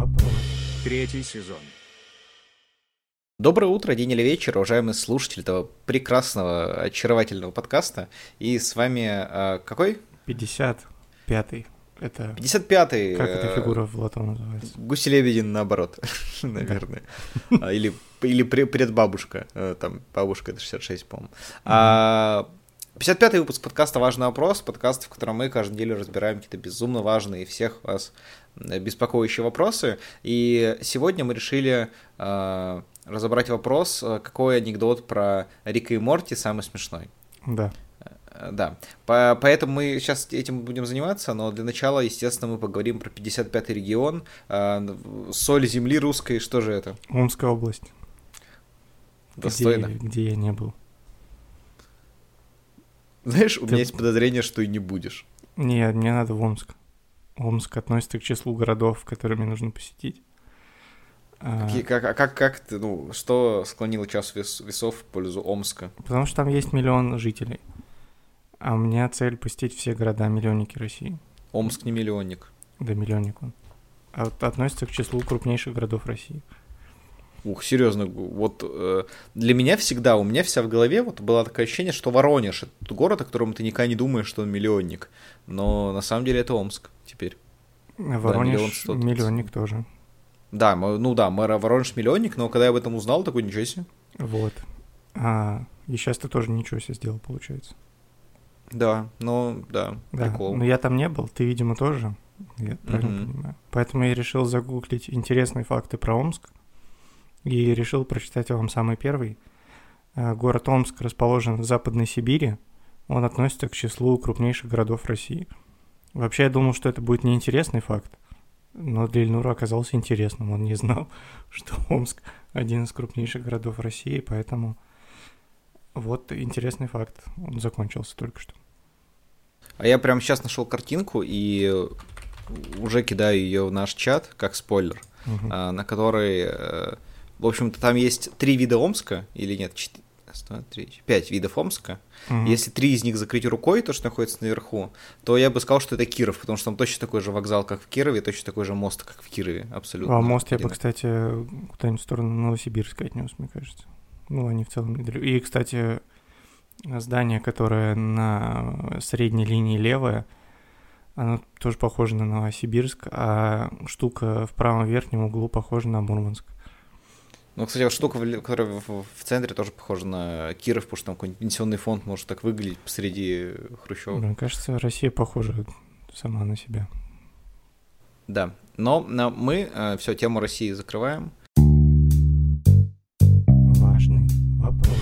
вопрос. Третий сезон. Доброе утро, день или вечер, уважаемые слушатели этого прекрасного, очаровательного подкаста. И с вами э, какой? 55-й. Это... 55-й. Как эта фигура в лото называется? Гуси-лебедин наоборот, наверное. Или, или предбабушка. Э, там бабушка это 66, по-моему. 55-й а, выпуск подкаста «Важный вопрос», подкаст, в котором мы каждую неделю разбираем какие-то безумно важные всех вас э, беспокоящие вопросы. И сегодня мы решили э, разобрать вопрос, какой анекдот про Рика и Морти самый смешной. Да. Да, По поэтому мы сейчас этим будем заниматься, но для начала, естественно, мы поговорим про 55-й регион, соль земли русской, что же это? Омская область. Достойно. Где, где я не был. Знаешь, у Ты... меня есть подозрение, что и не будешь. Нет, мне надо в Омск. Омск относится к числу городов, которые мне нужно посетить. Какие, как, а как, как ты, ну, что склонило час вес, весов в пользу Омска? Потому что там есть миллион жителей. А у меня цель посетить все города-миллионники России. Омск не миллионник. Да, миллионник он. А вот относится к числу крупнейших городов России. Ух, серьезно, вот э, для меня всегда, у меня вся в голове вот было такое ощущение, что Воронеж — это город, о котором ты никогда не думаешь, что он миллионник. Но на самом деле это Омск теперь. Воронеж да, миллионник тоже. Да, ну да, мэр Воронеж миллионник, но когда я об этом узнал, такой ничего себе. Вот. А, и сейчас ты тоже ничего себе сделал, получается. Да, ну да, да прикол. Но я там не был, ты, видимо, тоже. Я правильно mm-hmm. понимаю. Поэтому я решил загуглить интересные факты про Омск и решил прочитать вам самый первый. Э, город Омск расположен в Западной Сибири. Он относится к числу крупнейших городов России. Вообще, я думал, что это будет неинтересный факт, но для Ильнура оказался интересным. Он не знал, что Омск один из крупнейших городов России, поэтому вот интересный факт. Он закончился только что. А я прямо сейчас нашел картинку и уже кидаю ее в наш чат как спойлер, угу. на который э, в общем-то, там есть три вида Омска, или нет, четыре, пять видов Омска. Угу. Если три из них закрыть рукой, то, что находится наверху, то я бы сказал, что это Киров, потому что там точно такой же вокзал, как в Кирове, точно такой же мост, как в Кирове, абсолютно. А мост я бы, кстати, куда-нибудь в сторону Новосибирска отнес, мне кажется. Ну, они в целом недалеко. И, кстати, здание, которое на средней линии левое, оно тоже похоже на Новосибирск, а штука в правом верхнем углу похожа на Мурманск. Ну, кстати, вот штука, которая в, в центре, тоже похожа на Киров, потому что там какой-нибудь пенсионный фонд может так выглядеть посреди Хрущева. Мне кажется, Россия похожа сама на себя. Да, но, но мы э, все, тему России закрываем. Важный вопрос.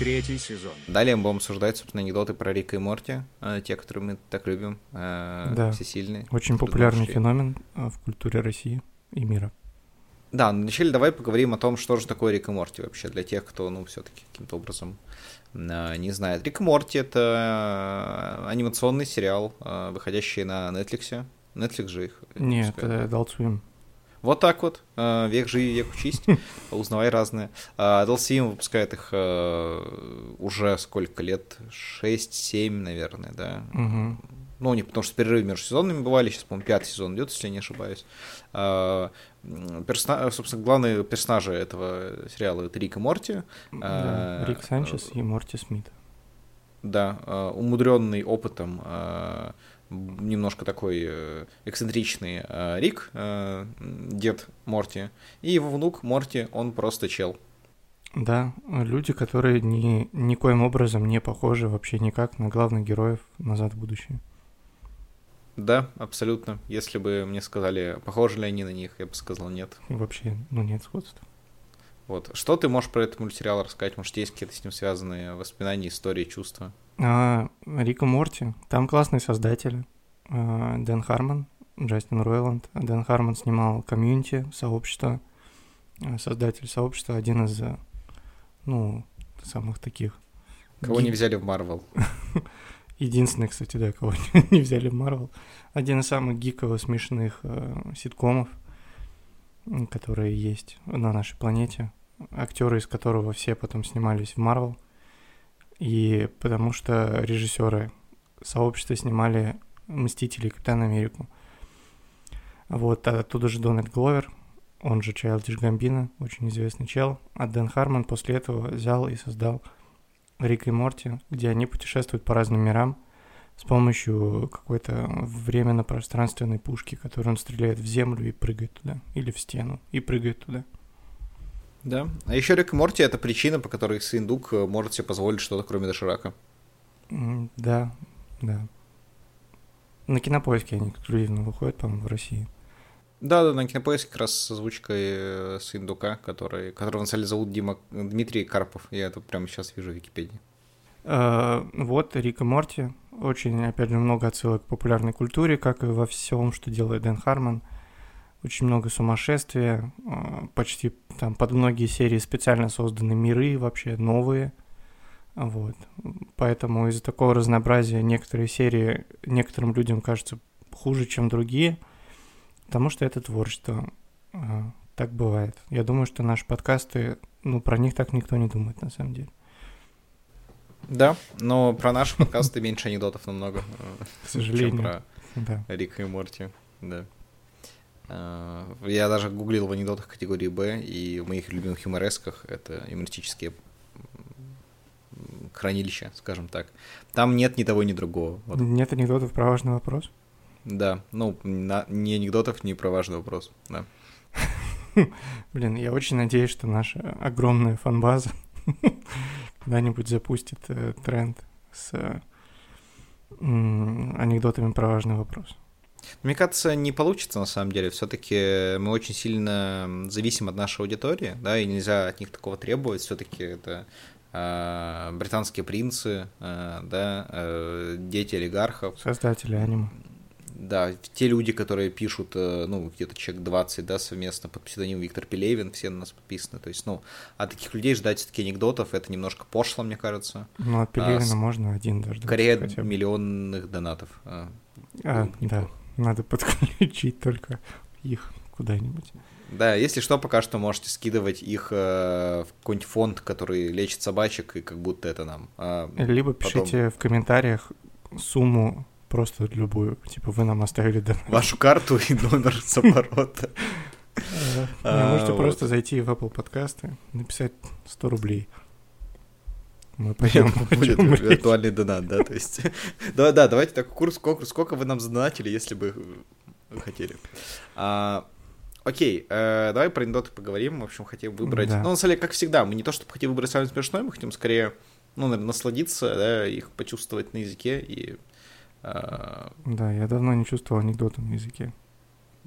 Третий сезон. Далее мы будем обсуждать, собственно, анекдоты про Рика и Морти, э, те, которые мы так любим, э, да. все сильные. Очень популярный феномен э, в культуре России и мира. Да, вначале давай поговорим о том, что же такое Рик и Морти вообще, для тех, кто, ну, все-таки каким-то образом э, не знает. Рик и Морти — это э, анимационный сериал, э, выходящий на Netflix. Netflix же их. Нет, это Adult Swim. Вот так вот. Век живи, век учись. Узнавай разные. Adult Swim выпускает их уже сколько лет? 6-7, наверное, да? Угу. Ну, не потому что перерывы между сезонами бывали, сейчас, по-моему, пятый сезон идет, если я не ошибаюсь. Персона... Собственно, главные персонажи этого сериала это Рик и Морти. Да, Рик Санчес и Морти Смит. Да, умудренный опытом, немножко такой э, эксцентричный Рик, дед Морти, и его внук Морти, он просто чел. Да, люди, которые ни, никоим образом не похожи вообще никак на главных героев «Назад в будущее». Да, абсолютно. Если бы мне сказали, похожи ли они на них, я бы сказал нет. Вообще, ну нет сходства. Вот. Что ты можешь про этот мультсериал рассказать? Может, есть какие-то с ним связанные воспоминания, истории, чувства? А, Рика Морти. Там классные создатели. А, Дэн Харман, Джастин Ройланд. Дэн Харман снимал комьюнити, сообщество. А, создатель сообщества, один из, ну, самых таких. Кого не взяли в Марвел? Единственный, кстати, да, кого не взяли в Марвел. Один из самых гиково смешных э, ситкомов, которые есть на нашей планете. Актеры из которого все потом снимались в Марвел. И потому что режиссеры сообщества снимали Мстители и Капитан Америку. Вот, а оттуда же Дональд Гловер, он же Childish Gambino, очень известный чел. А Дэн Хармон после этого взял и создал Рик и Морти, где они путешествуют по разным мирам с помощью какой-то временно-пространственной пушки, которую он стреляет в землю и прыгает туда, или в стену, и прыгает туда. Да. А еще Рик и Морти — это причина, по которой сын Дук э, может себе позволить что-то, кроме доширака. Да, да. На кинопоиске они эксклюзивно выходят, по-моему, в России. Да, да, на кинопоиске как раз с озвучкой э, с Индука, который, которого деле зовут Дима, Дмитрий Карпов. Я это прямо сейчас вижу в Википедии. Uh, вот Рик и Морти. Очень, опять же, много отсылок к популярной культуре, как и во всем, что делает Дэн Хармон. Очень много сумасшествия, uh, почти там под многие серии специально созданы миры вообще новые. Вот. Поэтому из-за такого разнообразия некоторые серии некоторым людям кажутся хуже, чем другие – Потому что это творчество. А, так бывает. Я думаю, что наши подкасты, ну, про них так никто не думает, на самом деле. Да, но про наши подкасты меньше анекдотов намного. К сожалению. Чем про да. Рика и Морти. Да. А, я даже гуглил в анекдотах категории Б, и в моих любимых юморесках это юмористические хранилища, скажем так. Там нет ни того, ни другого. Вот. Нет анекдотов про важный вопрос? Да, ну, на, ни анекдотов, ни про важный вопрос, да. Блин, я очень надеюсь, что наша огромная фанбаза когда-нибудь запустит э, тренд с э, анекдотами про важный вопрос. Мне кажется, не получится на самом деле. Все-таки мы очень сильно зависим от нашей аудитории, да, и нельзя от них такого требовать. Все-таки это э, британские принцы, э, да, э, дети олигархов. Создатели аниме да, те люди, которые пишут, э, ну, где-то человек 20, да, совместно под псевдонимом Виктор Пелевин, все на нас подписаны, то есть, ну, от таких людей ждать все-таки анекдотов, это немножко пошло, мне кажется. Ну, от Пелевина а, можно один даже. Скорее миллионных донатов. А, а да, надо подключить только их куда-нибудь. Да, если что, пока что можете скидывать их э, в какой-нибудь фонд, который лечит собачек, и как будто это нам. А Либо потом... пишите в комментариях сумму Просто любую. Типа вы нам оставили донат. Вашу карту и номер с оборота. А, можете просто зайти в Apple подкасты, написать 100 рублей. Мы пойдем. Будет виртуальный донат, да, то есть. Да, да, давайте так курс, конкурс, сколько вы нам задонатили, если бы вы хотели. А, окей, э, давай про анекдоты поговорим. В общем, хотим выбрать. Ну, на самом деле, как всегда, мы не то, чтобы хотим выбрать самый смешной, мы хотим скорее, ну, наверное, насладиться, да, их почувствовать на языке и а, да, я давно не чувствовал анекдота на языке.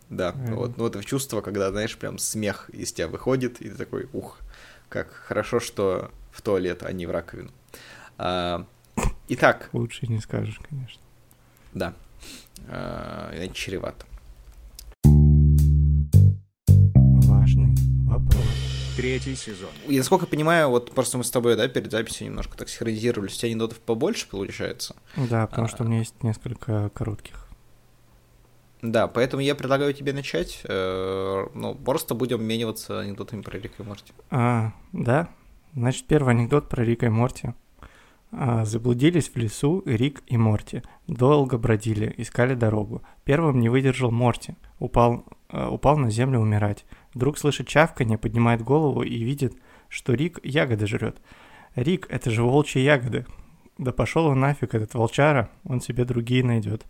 Да, э... вот, ну, это чувство, когда, знаешь, прям смех из тебя выходит, и ты такой, ух, как хорошо, что в туалет, а не в раковину. А, итак. Лучше не скажешь, конечно. Да. А, чревато. Третий сезон. И насколько я понимаю, вот просто мы с тобой, да, перед записью немножко так синхронизировались, у тебя анекдотов побольше получается? Да, потому а... что у меня есть несколько коротких. Да, поэтому я предлагаю тебе начать. Э, ну, просто будем обмениваться анекдотами про Рика и Морти. А, да? Значит, первый анекдот про Рика и Морти. А, заблудились в лесу Рик и Морти. Долго бродили, искали дорогу. Первым не выдержал Морти. Упал, упал на землю умирать. Вдруг слышит чавканье, поднимает голову и видит, что Рик ягоды жрет. Рик, это же волчьи ягоды. Да пошел он нафиг, этот волчара, он себе другие найдет.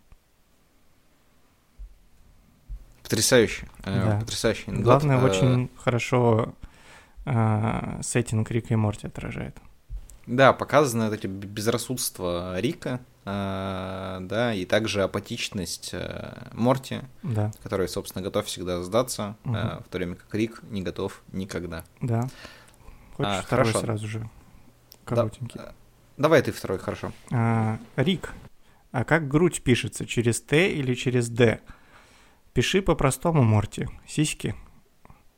Потрясающе. Э, да. Потрясающе. Главное, а... очень хорошо э, сеттинг Рика и Морти отражает. Да, показано это безрассудство Рика, э, да, и также апатичность э, Морти, да. который, собственно, готов всегда сдаться, угу. э, в то время как Рик не готов никогда. Да. Хочешь а, второй хорошо. сразу же? Коротенький. Да, давай ты второй, хорошо. А, Рик, а как грудь пишется, через Т или через Д? Пиши по-простому, Морти. Сиськи.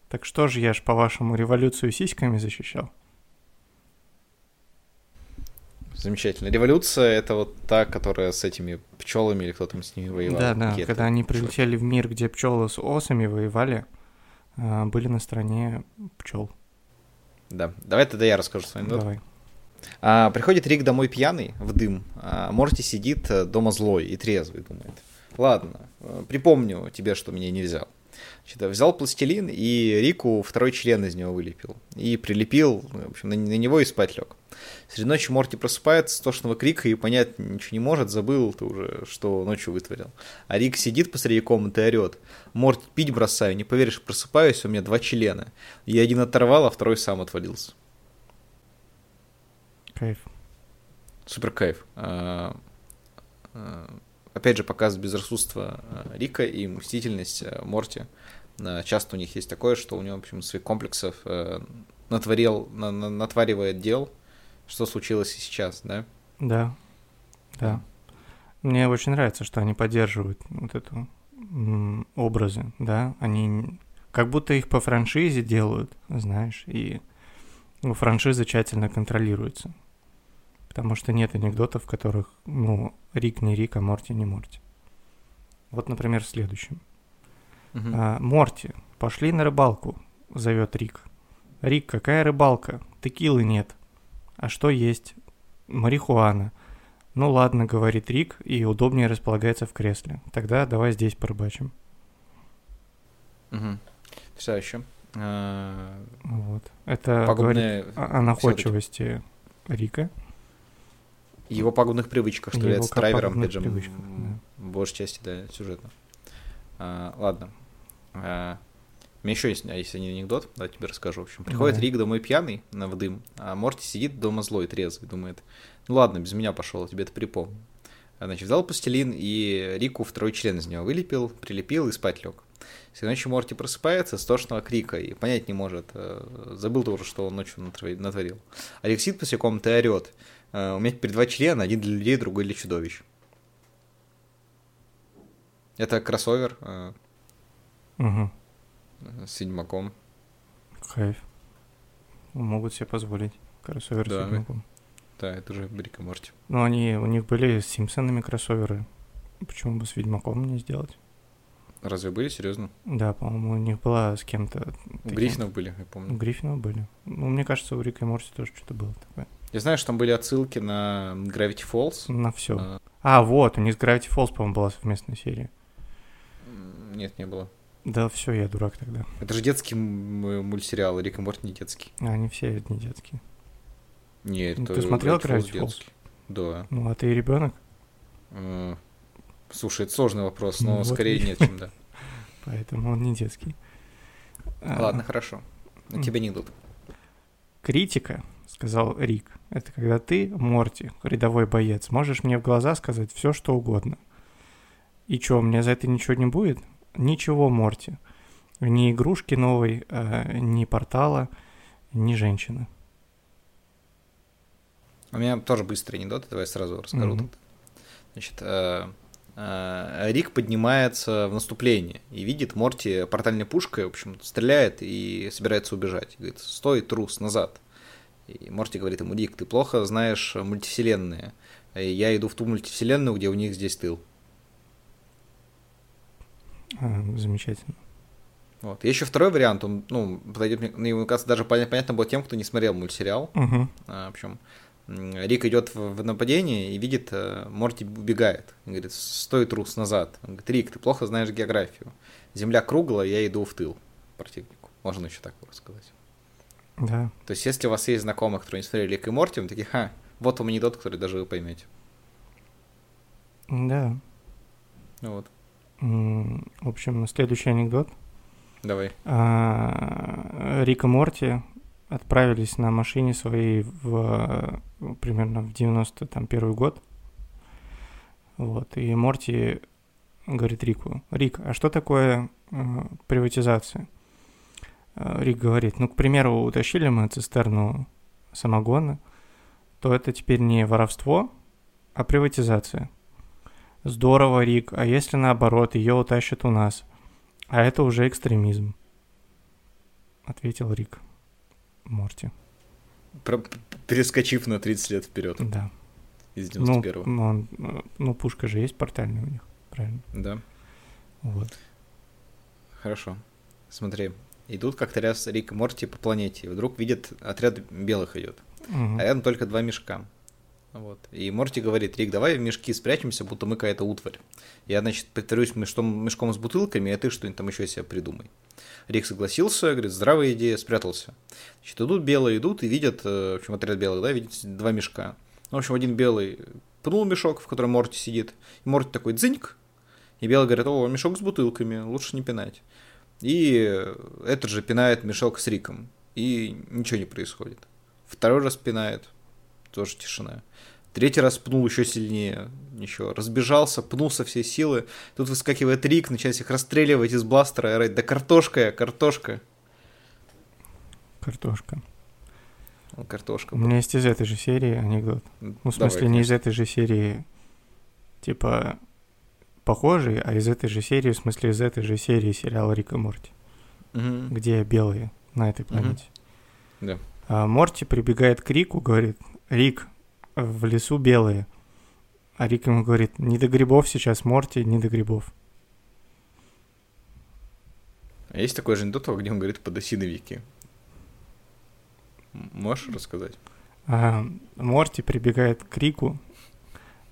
Так что же я ж, по-вашему, революцию сиськами защищал? Замечательно. Революция это вот та, которая с этими пчелами или кто там с ними воевал. Да, да. Гетто. Когда они прилетели в мир, где пчелы с осами воевали, а, были на стороне пчел. Да. Давай тогда я расскажу свой анекдот. Давай. А, приходит Рик домой пьяный, в дым. А Морти сидит э, дома злой и трезвый, думает. Ладно, э, припомню тебе, что меня не взял. Значит, взял пластилин и Рику второй член из него вылепил. И прилепил, в общем, на, на него и спать лег. Среди ночи Морти просыпается с тошного крика и понять ничего не может, забыл ты уже, что ночью вытворил. А Рик сидит посреди комнаты и орет. Морти, пить бросаю, не поверишь, просыпаюсь, у меня два члена. Я один оторвал, а второй сам отвалился. Кайф. Супер кайф. А, а, опять же, показывает безрассудство а, Рика и мстительность Морти. Часто у них есть такое, что у него, в общем, своих комплексов натворил, натваривает дел, что случилось и сейчас, да? Да, да. Мне очень нравится, что они поддерживают вот эту образы, да, они как будто их по франшизе делают, знаешь, и франшиза тщательно контролируется. Потому что нет анекдотов, в которых, ну, Рик не Рик, а Морти не Морти. Вот, например, в следующем. Uh-huh. А, Морти, пошли на рыбалку, зовет Рик. Рик, какая рыбалка? Текилы нет. А что есть? Марихуана. Ну ладно, говорит Рик, и удобнее располагается в кресле. Тогда давай здесь порыбачим. Угу. Еще. А... Вот. Это Пагубные... говорит о, о находчивости Рика его пагубных привычках, что является драйвером, опять же, большей части, да, сюжетно. А, ладно. А, у меня еще есть, а есть анекдот, да, тебе расскажу. В общем, приходит. Рик домой пьяный на в дым, а Морти сидит дома злой, трезвый, думает, ну ладно, без меня пошел, тебе это припомню. А, значит, взял пластилин и Рику второй член из него вылепил, прилепил и спать лег. Все ночью Морти просыпается с тошного крика и понять не может. Э, забыл тоже, что он ночью натворил. Алексит после комнаты орет. Э, у меня теперь два члена, один для людей, другой для чудовищ. Это кроссовер. Угу. С Ведьмаком. Кайф. Могут себе позволить кроссовер да, с Ведьмаком. Да, это уже Брика Морти. Ну, они, у них были с Симпсонами кроссоверы. Почему бы с Ведьмаком не сделать? Разве были, серьезно? Да, по-моему, у них была с кем-то... У Гриффинов были, я помню. У Гриффинов были. Ну, мне кажется, у Рика и Морти тоже что-то было такое. Я знаю, что там были отсылки на Gravity Falls. На все. А, а вот, у них Gravity Falls, по-моему, была совместная серия. Нет, не было. Да, все, я дурак тогда. Это же детский мультсериал, Рик и Морти не детский. А, они все не детские. Нет, ну, ты смотрел Gravity Falls? Детский. Да. Ну, а ты ребенок? А, слушай, это сложный вопрос, но ну, скорее вот нет, чем да. Поэтому он не детский. Ладно, а, хорошо. На тебя не идут. Критика сказал Рик. Это когда ты, Морти, рядовой боец, можешь мне в глаза сказать все, что угодно. И что, мне за это ничего не будет? Ничего, Морти. Ни игрушки новой, э, ни портала, ни женщины. У меня тоже быстрый анекдот, давай сразу расскажу. Mm-hmm. Значит, э, э, Рик поднимается в наступление и видит Морти портальной пушкой, в общем, стреляет и собирается убежать. Говорит, стой, трус, назад. И Морти говорит ему, Дик, ты плохо знаешь мультивселенные. И я иду в ту мультивселенную, где у них здесь тыл. А, замечательно. Вот. И еще второй вариант, он, ну, подойдет, мне ну, кажется, даже понятно было тем, кто не смотрел мультсериал. Угу. А, в общем, Рик идет в, нападение и видит, э, Морти убегает. Он говорит, стой трус назад. Он говорит, Рик, ты плохо знаешь географию. Земля круглая, я иду в тыл противнику. Можно еще так сказать. Да. То есть, если у вас есть знакомые, которые не смотрели Рик и Морти, вы такие, ха, вот вам анекдот, который даже вы поймете. Да. Вот. В общем, следующий анекдот. Давай. А, Рик и Морти отправились на машине своей в примерно в 91 год. Вот. И Морти говорит Рику, Рик, а что такое э, приватизация? Э, Рик говорит, ну, к примеру, утащили мы цистерну самогона, то это теперь не воровство, а приватизация. Здорово, Рик, а если наоборот, ее утащат у нас? А это уже экстремизм. Ответил Рик. Морти. Про, перескочив на 30 лет вперед. Да. Из 91-го. Ну, ну, ну, ну, пушка же есть портальная у них, правильно? Да. Вот. Хорошо. Смотри, идут как-то раз Рик и Морти по планете, и вдруг видят, отряд белых идет. Угу. А рядом только два мешка. Вот. И Морти говорит, Рик, давай в мешки спрячемся, будто мы какая-то утварь. Я, значит, притворюсь мешком, мешком с бутылками, а ты что-нибудь там еще себе придумай. Рик согласился, говорит, здравая идея, спрятался. Значит, идут белые, идут и видят, э, в общем, отряд белых, да, видят два мешка. Ну, в общем, один белый пнул мешок, в котором Морти сидит. И Морти такой дзыньк, и белый говорит, о, мешок с бутылками, лучше не пинать. И этот же пинает мешок с Риком. И ничего не происходит. Второй раз пинает, тоже тишина. Третий раз пнул еще сильнее, ничего. Разбежался, пнул со всей силы. Тут выскакивает Рик, начинает их расстреливать из бластера и орать, да картошка я, картошка. Картошка. Картошка. У меня есть из этой же серии анекдот. Ну, в смысле, Давай, не из этой же серии, типа, похожий, а из этой же серии, в смысле, из этой же серии сериала Рик и Морти, Мгм. где белые на этой планете. Да. А Морти прибегает к Рику, говорит, Рик, в лесу белые. А Рик ему говорит, не до грибов сейчас, Морти, не до грибов. А есть такой же анекдот, где он говорит подосиновики. Можешь рассказать? А Морти прибегает к Рику.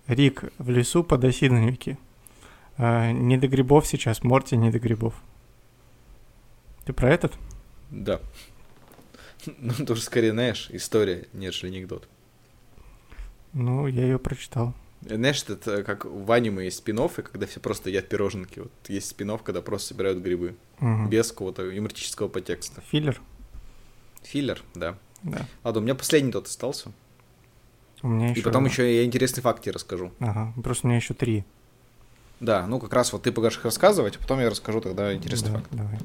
Рик, в лесу подосиновики. А, не до грибов сейчас, Морти, не до грибов. Ты про этот? Да. Ну, тоже скорее, знаешь, история, нежели анекдот. Ну, я ее прочитал. Знаешь, это как в аниме есть спин когда все просто едят пироженки. Вот есть спин когда просто собирают грибы. Мгм. Без какого-то юмористического подтекста. Филлер? Филлер, да. Да. Ладно, у меня последний тот остался. У меня еще... И потом еще я интересный факт тебе расскажу. Ага, просто у меня еще три. Да, ну как раз вот ты погашь их рассказывать, а потом я расскажу тогда интересный Да, факт. Давай.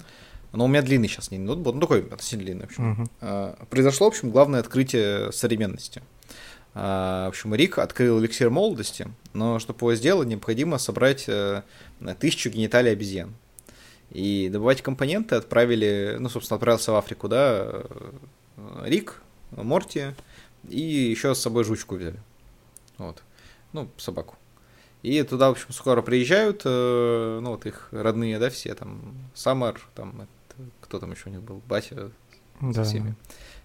Но у меня длинный сейчас не был, ну такой относительно длинный, в общем. Мгм. А, Произошло, в общем, главное открытие современности. А, В общем, Рик открыл эликсир молодости, но чтобы его сделать, необходимо собрать э, тысячу гениталий обезьян. И добывать компоненты отправили, ну, собственно, отправился в Африку, да, э, Рик, Морти, и еще с собой жучку взяли. Вот. Ну, собаку. И туда, в общем, скоро приезжают, э, ну, вот их родные, да, все, там, Самар, там, это, кто там еще у них был, Батя, Да. со всеми.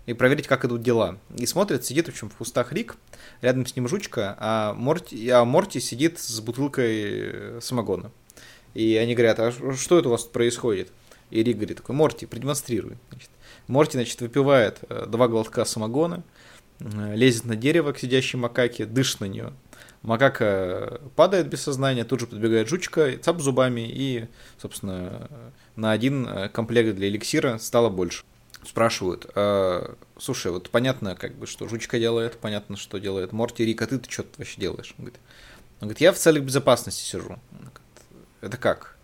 И проверить, как идут дела. И смотрит, сидит, в общем, в кустах Рик, рядом с ним жучка, а Морти, а Морти сидит с бутылкой э, самогона. И они говорят, а что это у вас тут происходит? И Рик говорит, такой, Морти, продемонстрируй. Значит, Морти, значит, выпивает э, два глотка самогона, лезет на дерево к сидящей макаке, дышит на нее. Макака падает без сознания, тут же подбегает жучка, цап зубами, и, собственно, на один э, комплект для эликсира стало больше. Спрашивают, «А, слушай, вот понятно, как бы, что жучка делает, понятно, что делает Морти, Рик, а ты, что вообще делаешь? Он говорит, он говорит, я в целях безопасности сижу. Говорит, Это как?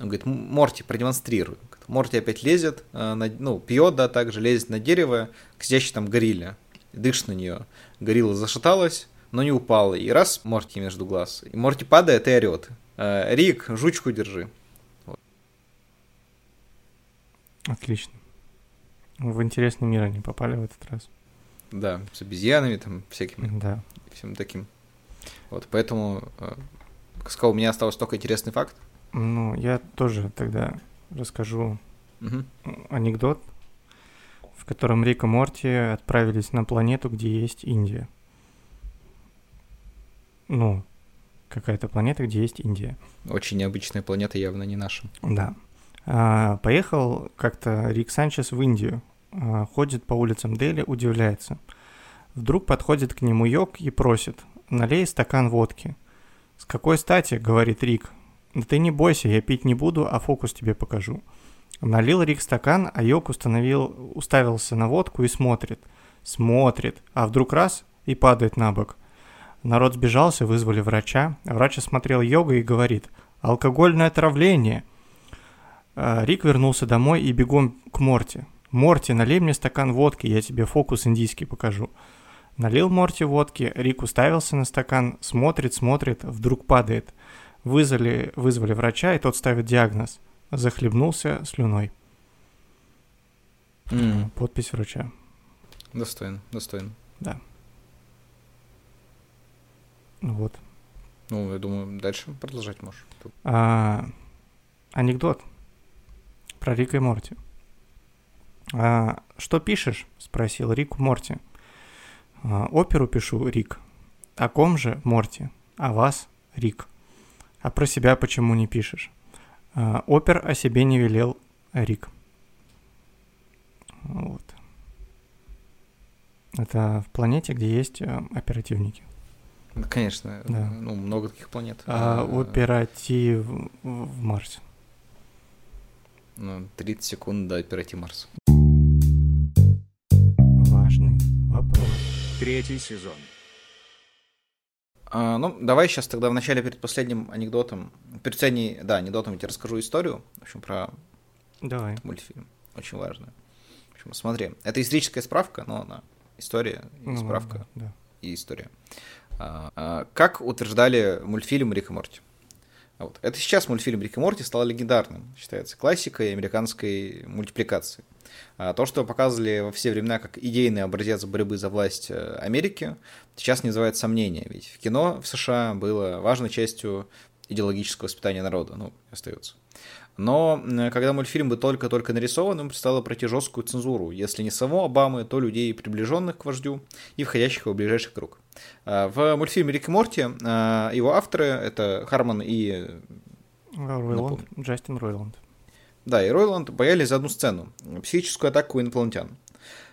Он говорит, «М- Морти, продемонстрируй. Морти опять лезет, э, на- ну, пьет, да, также лезет на дерево к сидящей там горилле, дышит на нее. Горилла зашаталась, но не упала. И раз Морти между глаз. И Морти падает и орет. «Э, Рик, жучку держи. Отлично. В интересный мир они попали в этот раз. Да, с обезьянами там всякими. Да. всем таким. Вот, поэтому, э, как сказал, у меня остался только интересный факт. Ну, я тоже тогда расскажу Мгм. анекдот, в котором Рик и Морти отправились на планету, где есть Индия. Ну, какая-то планета, где есть Индия. Очень необычная планета, явно не наша. Да. А, поехал как-то Рик Санчес в Индию. А, ходит по улицам Дели, удивляется. Вдруг подходит к нему Йог и просит, налей стакан водки. «С какой стати?» — говорит Рик. «Да ты не бойся, я пить не буду, а фокус тебе покажу». Налил Рик стакан, а Йог установил, уставился на водку и смотрит. Смотрит, а вдруг раз и падает на бок. Народ сбежался, вызвали врача. Врач осмотрел Йога и говорит «Алкогольное отравление». А, Рик вернулся домой и бегом к Морти. «Морти, налей мне стакан водки, я тебе фокус индийский покажу». Налил Морти водки, Рик уставился на стакан, смотрит, смотрит, вдруг падает. Вызвали, вызвали врача, и тот ставит диагноз. Захлебнулся слюной. М, Подпись врача. Достойно, достойно. Ну Вот. Ну, я думаю, дальше продолжать можешь. А, анекдот про Рика и Морти. А, что пишешь? спросил Рик у Морти. «А, оперу пишу, Рик. О ком же, Морти? О вас, Рик. А про себя почему не пишешь? А, опер о себе не велел, Рик. Вот. Это в планете, где есть э, оперативники. Ну, конечно, Да. ну, много таких планет. А Э, оператив в Марсе. Ну, 30 секунд до оператив Марс. Важный вопрос. Третий сезон. А, ну, давай сейчас тогда в начале перед последним анекдотом, перед последней, да, анекдотом я тебе расскажу историю, в общем, про Давай. мультфильм. Очень важно. В общем, смотри, это историческая справка, но она история, и Ну, справка ладно, Да. и история. А, а, как утверждали мультфильм Рик и Морти? Вот. Это сейчас мультфильм Рик и Морти стал легендарным, считается классикой американской мультипликации. А то, что показывали во все времена как идейный образец борьбы за власть э, Америки, сейчас не вызывает сомнения, ведь в кино в США было важной частью идеологического воспитания народа, ну, остается. Но когда мультфильм был только-только нарисован, им предстояло пройти жесткую цензуру, если не самого Обамы, то людей, приближенных к вождю и входящих в его ближайший круг. А, В мультфильме Рик и Морти а, его авторы это Харман и Ройланд, Джастин Ройланд. да, и Ройланд боялись за одну сцену – психическую атаку инопланетян.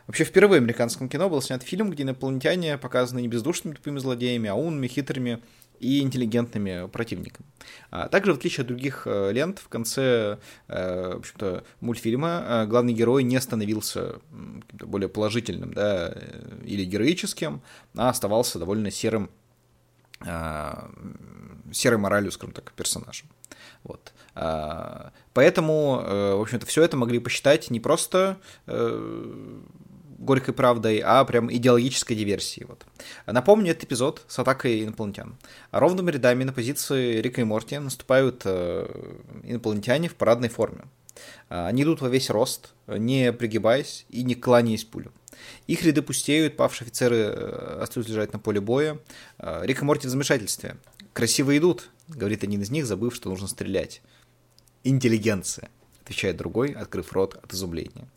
Вообще, впервые в американском кино был снят фильм, где инопланетяне показаны не бездушными тупыми злодеями, а умными, хитрыми и интеллигентными противниками. А также, в отличие от других э, лент, в конце э, в общем-то, мультфильма э, главный герой не становился более положительным да, или героическим, а оставался довольно серым, э, серой моралью, скажем так, персонажем. Вот. А, Поэтому, в общем-то, все это могли посчитать не просто горькой правдой, а прям идеологической диверсией. Вот. Напомню этот эпизод с атакой инопланетян. Ровными рядами на позиции Рика и Морти наступают э, инопланетяне в парадной форме. А, Они идут во весь рост, не пригибаясь и не кланяясь пулю. Их ряды пустеют, павшие офицеры э, остаются лежать на поле боя. Рик и Морти в замешательстве. «Красиво идут», — говорит один из них, забыв, что нужно стрелять. «Интеллигенция», — отвечает другой, открыв рот от изумления.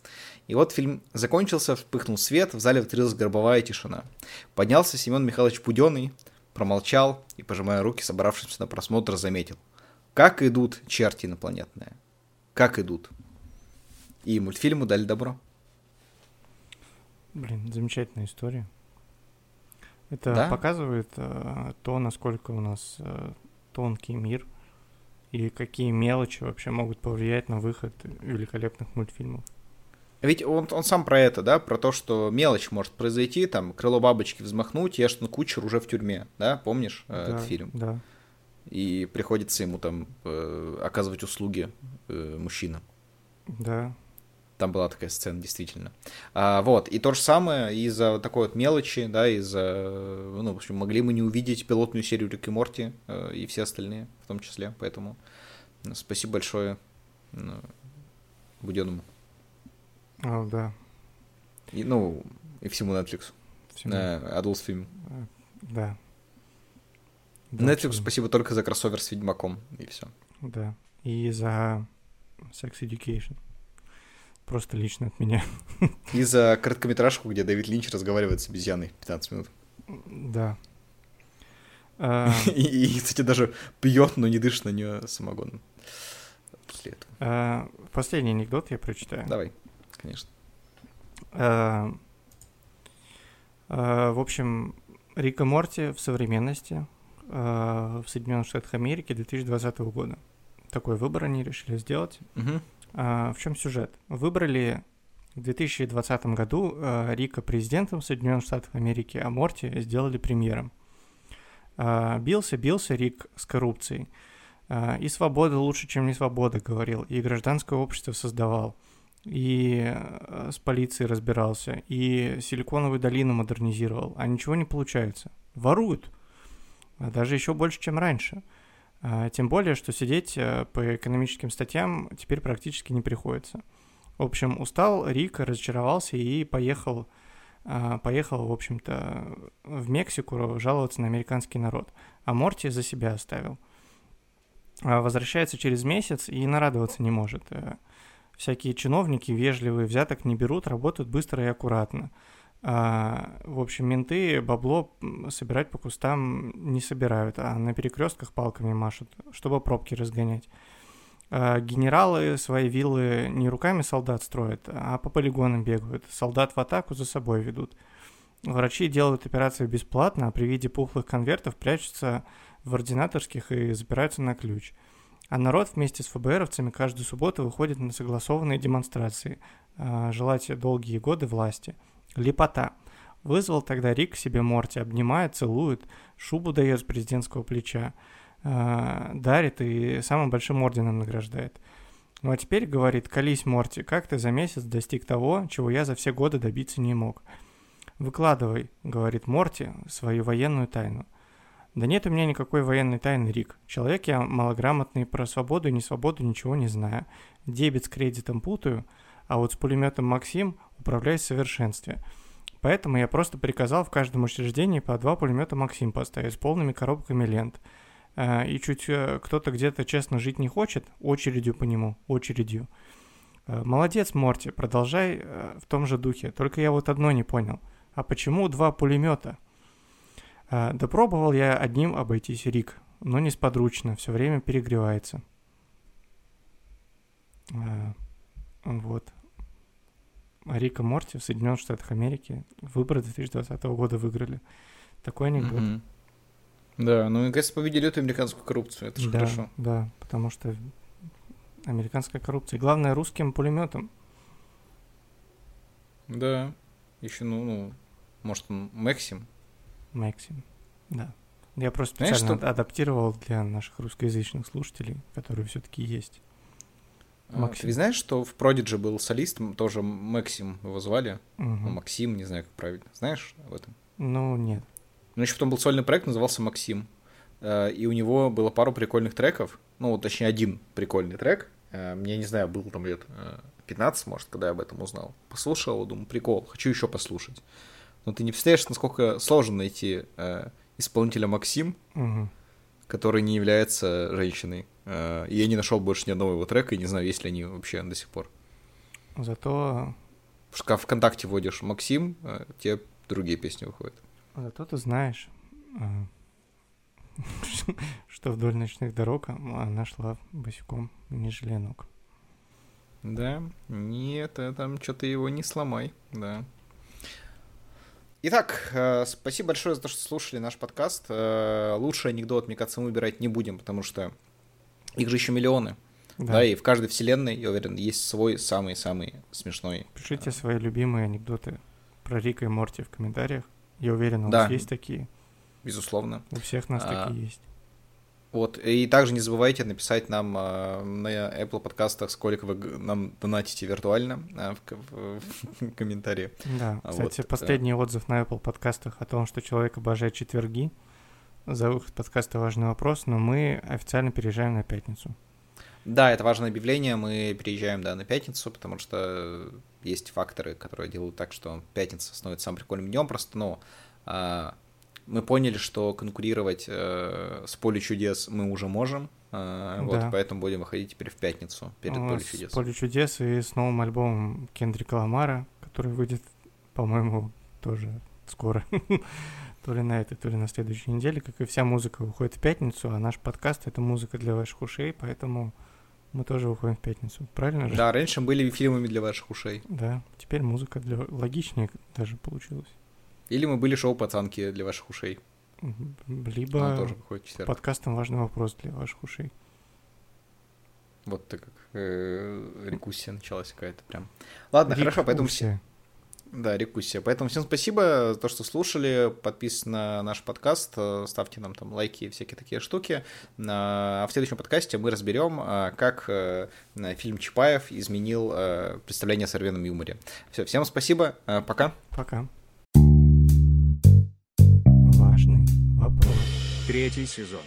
И вот фильм закончился, вспыхнул свет, в зале воцарилась гробовая тишина. Поднялся Семен Михайлович Пуденный, промолчал и, пожимая руки собравшимся на просмотр, заметил. Как идут черти инопланетные. Как идут. И мультфильму дали добро. Блин, замечательная история. Это Да. показывает э, то, насколько у нас э, тонкий мир и какие мелочи вообще могут повлиять на выход великолепных мультфильмов. Ведь он, он сам про это, да, про то, что мелочь может произойти, там, крыло бабочки взмахнуть, Эштон Кучер уже в тюрьме, да, помнишь э, Да, этот фильм? Да, И приходится ему там э, оказывать услуги э, мужчинам. да. Там была такая сцена, действительно. А, вот, и то же самое из-за такой вот мелочи, да, из-за, ну, в общем, могли мы не увидеть пилотную серию Рик и Морти э, и все остальные в том числе, поэтому ну, спасибо большое ну, Буденному. А, да. И, ну, и всему Netflix. всему. Да, Adult Film. Да. Да, Netflix абсолютно. спасибо только за кроссовер с Ведьмаком, и все. Да. И за Sex Education. Просто лично от меня. И за короткометражку, где Дэвид Линч разговаривает с обезьяной 15 минут. Да. А, И, и, кстати, даже пьет, но не дышит на нее самогоном. После этого. а, Последний анекдот я прочитаю. Давай, конечно. А, а, В общем, Рика Морти в современности а, в Соединенных Штатах Америки 2020 года. Такой выбор они решили сделать. А, В чем сюжет? Выбрали в 2020 году Рика президентом Соединенных Штатов Америки, а Морти сделали премьером. Бился, бился Рик с коррупцией. И свобода лучше, чем не свобода, говорил. И гражданское общество создавал. И э, с полицией разбирался. И Силиконовую долину модернизировал. А ничего не получается. Воруют. А Даже еще больше, чем раньше. А, Тем более, что сидеть э, по экономическим статьям теперь практически не приходится. В общем, устал Рик, разочаровался и поехал, а, поехал, в общем-то, в Мексику жаловаться на американский народ. А Морти за себя оставил. Возвращается через месяц и нарадоваться не может. Всякие чиновники вежливые, взяток не берут, работают быстро и аккуратно. А, в общем, менты бабло собирать по кустам не собирают, а на перекрестках палками машут, чтобы пробки разгонять. А, генералы свои виллы не руками солдат строят, а по полигонам бегают. Солдат в атаку за собой ведут. Врачи делают операции бесплатно, а при виде пухлых конвертов прячутся в ординаторских и запираются на ключ. А народ вместе с ФБРовцами каждую субботу выходит на согласованные демонстрации, а, желать долгие годы власти. Лепота. Вызвал тогда Рик к себе Морти, обнимает, целует, шубу дает с президентского плеча, а, дарит и самым большим орденом награждает. Ну а теперь, говорит, колись, Морти, как ты за месяц достиг того, чего я за все годы добиться не мог? Выкладывай, говорит Морти, свою военную тайну. Да нет у меня никакой военной тайны, Рик. Человек я малограмотный, про свободу и несвободу ничего не знаю. Дебет с кредитом путаю, а вот с пулеметом Максим управляюсь в совершенстве. Поэтому я просто приказал в каждом учреждении по два пулемета Максим поставить с полными коробками лент. А, и чуть э, кто-то где-то честно жить не хочет, очередью по нему, очередью. А, молодец, Морти, продолжай э, в том же духе. Только я вот одно не понял. А почему два пулемета? А, да пробовал я одним обойтись Рик, но несподручно, все время перегревается. А, вот. Рика Морти в Соединенных Штатах Америки выборы 2020 года выиграли. Такой анекдот. Mm-hmm. Да, ну, наконец победили эту американскую коррупцию, это же да, хорошо. Да, потому что американская коррупция. Главное, русским пулеметом. Да, еще, ну, ну может, Максим Максим, да. Я просто Знаешь, специально что... адаптировал для наших русскоязычных слушателей, которые все-таки есть. А, Максим. Ты знаешь, что в Продидже был солист, тоже Максим его звали? Угу. Максим, не знаю, как правильно. Знаешь об этом? Ну, нет. Ну, еще потом был сольный проект, назывался Максим. Э, и у него было пару прикольных треков. Ну, точнее, один прикольный трек. Э, мне, не знаю, был там лет 15, э, может, когда я об этом узнал. Послушал, думаю, прикол, хочу еще послушать. Но ты не представляешь, насколько сложно найти э, исполнителя Максим, угу. который не является женщиной. Э, и я не нашел больше ни одного его трека, и не знаю, есть ли они вообще до сих пор. Зато... Когда ВКонтакте вводишь Максим, э, тебе другие песни выходят. Зато ты знаешь, э, что вдоль ночных дорог она шла босиком, не жалея ног. Да, нет, там что-то его не сломай, да. Итак, э, спасибо большое за то, что слушали наш подкаст. Э, лучший анекдот, мне кажется, мы выбирать не будем, потому что их же еще миллионы. Да. да, и в каждой вселенной, я уверен, есть свой самый-самый смешной. Пишите свои любимые анекдоты про Рика и Морти в комментариях. Я уверен, у да. вас есть такие. Безусловно. У всех нас а, такие есть. Вот, и также не забывайте написать нам э, на Apple подкастах, сколько вы нам донатите виртуально э, в, в, в комментарии. Да, кстати, вот, последний да. отзыв на Apple подкастах о том, что человек обожает четверги. За выход подкаста важный вопрос, но мы официально переезжаем на пятницу. Да, это важное объявление, мы переезжаем, да, на пятницу, потому что есть факторы, которые делают так, что пятница становится самым прикольным днем, просто, ну, а, мы поняли, что конкурировать э, с поле чудес мы уже можем. Э, да. Вот поэтому будем выходить теперь в пятницу перед поле чудес. Поле чудес и с новым альбомом Кендрика Ламара, который выйдет, по-моему, тоже скоро. то ли на этой, то ли на следующей неделе, как и вся музыка выходит в пятницу, а наш подкаст это музыка для ваших ушей, поэтому мы тоже выходим в пятницу, правильно же? Да, раньше были фильмами для ваших ушей. Да, теперь музыка для логичнее даже получилась. Или мы были шоу «Пацанки» для ваших ушей. Либо тоже подкастом «Важный вопрос» для ваших ушей. Вот так как э, рекуссия началась какая-то прям. Ладно, рекуссия. хорошо, поэтому все. Да, рекуссия. Поэтому всем спасибо за то, что слушали. Подписывайтесь на наш подкаст, э, ставьте нам там лайки и всякие такие штуки. А в следующем подкасте мы разберем, а, как э, фильм Чапаев изменил э, представление о современном юморе. Все, всем спасибо. Пока. Пока. Третий сезон.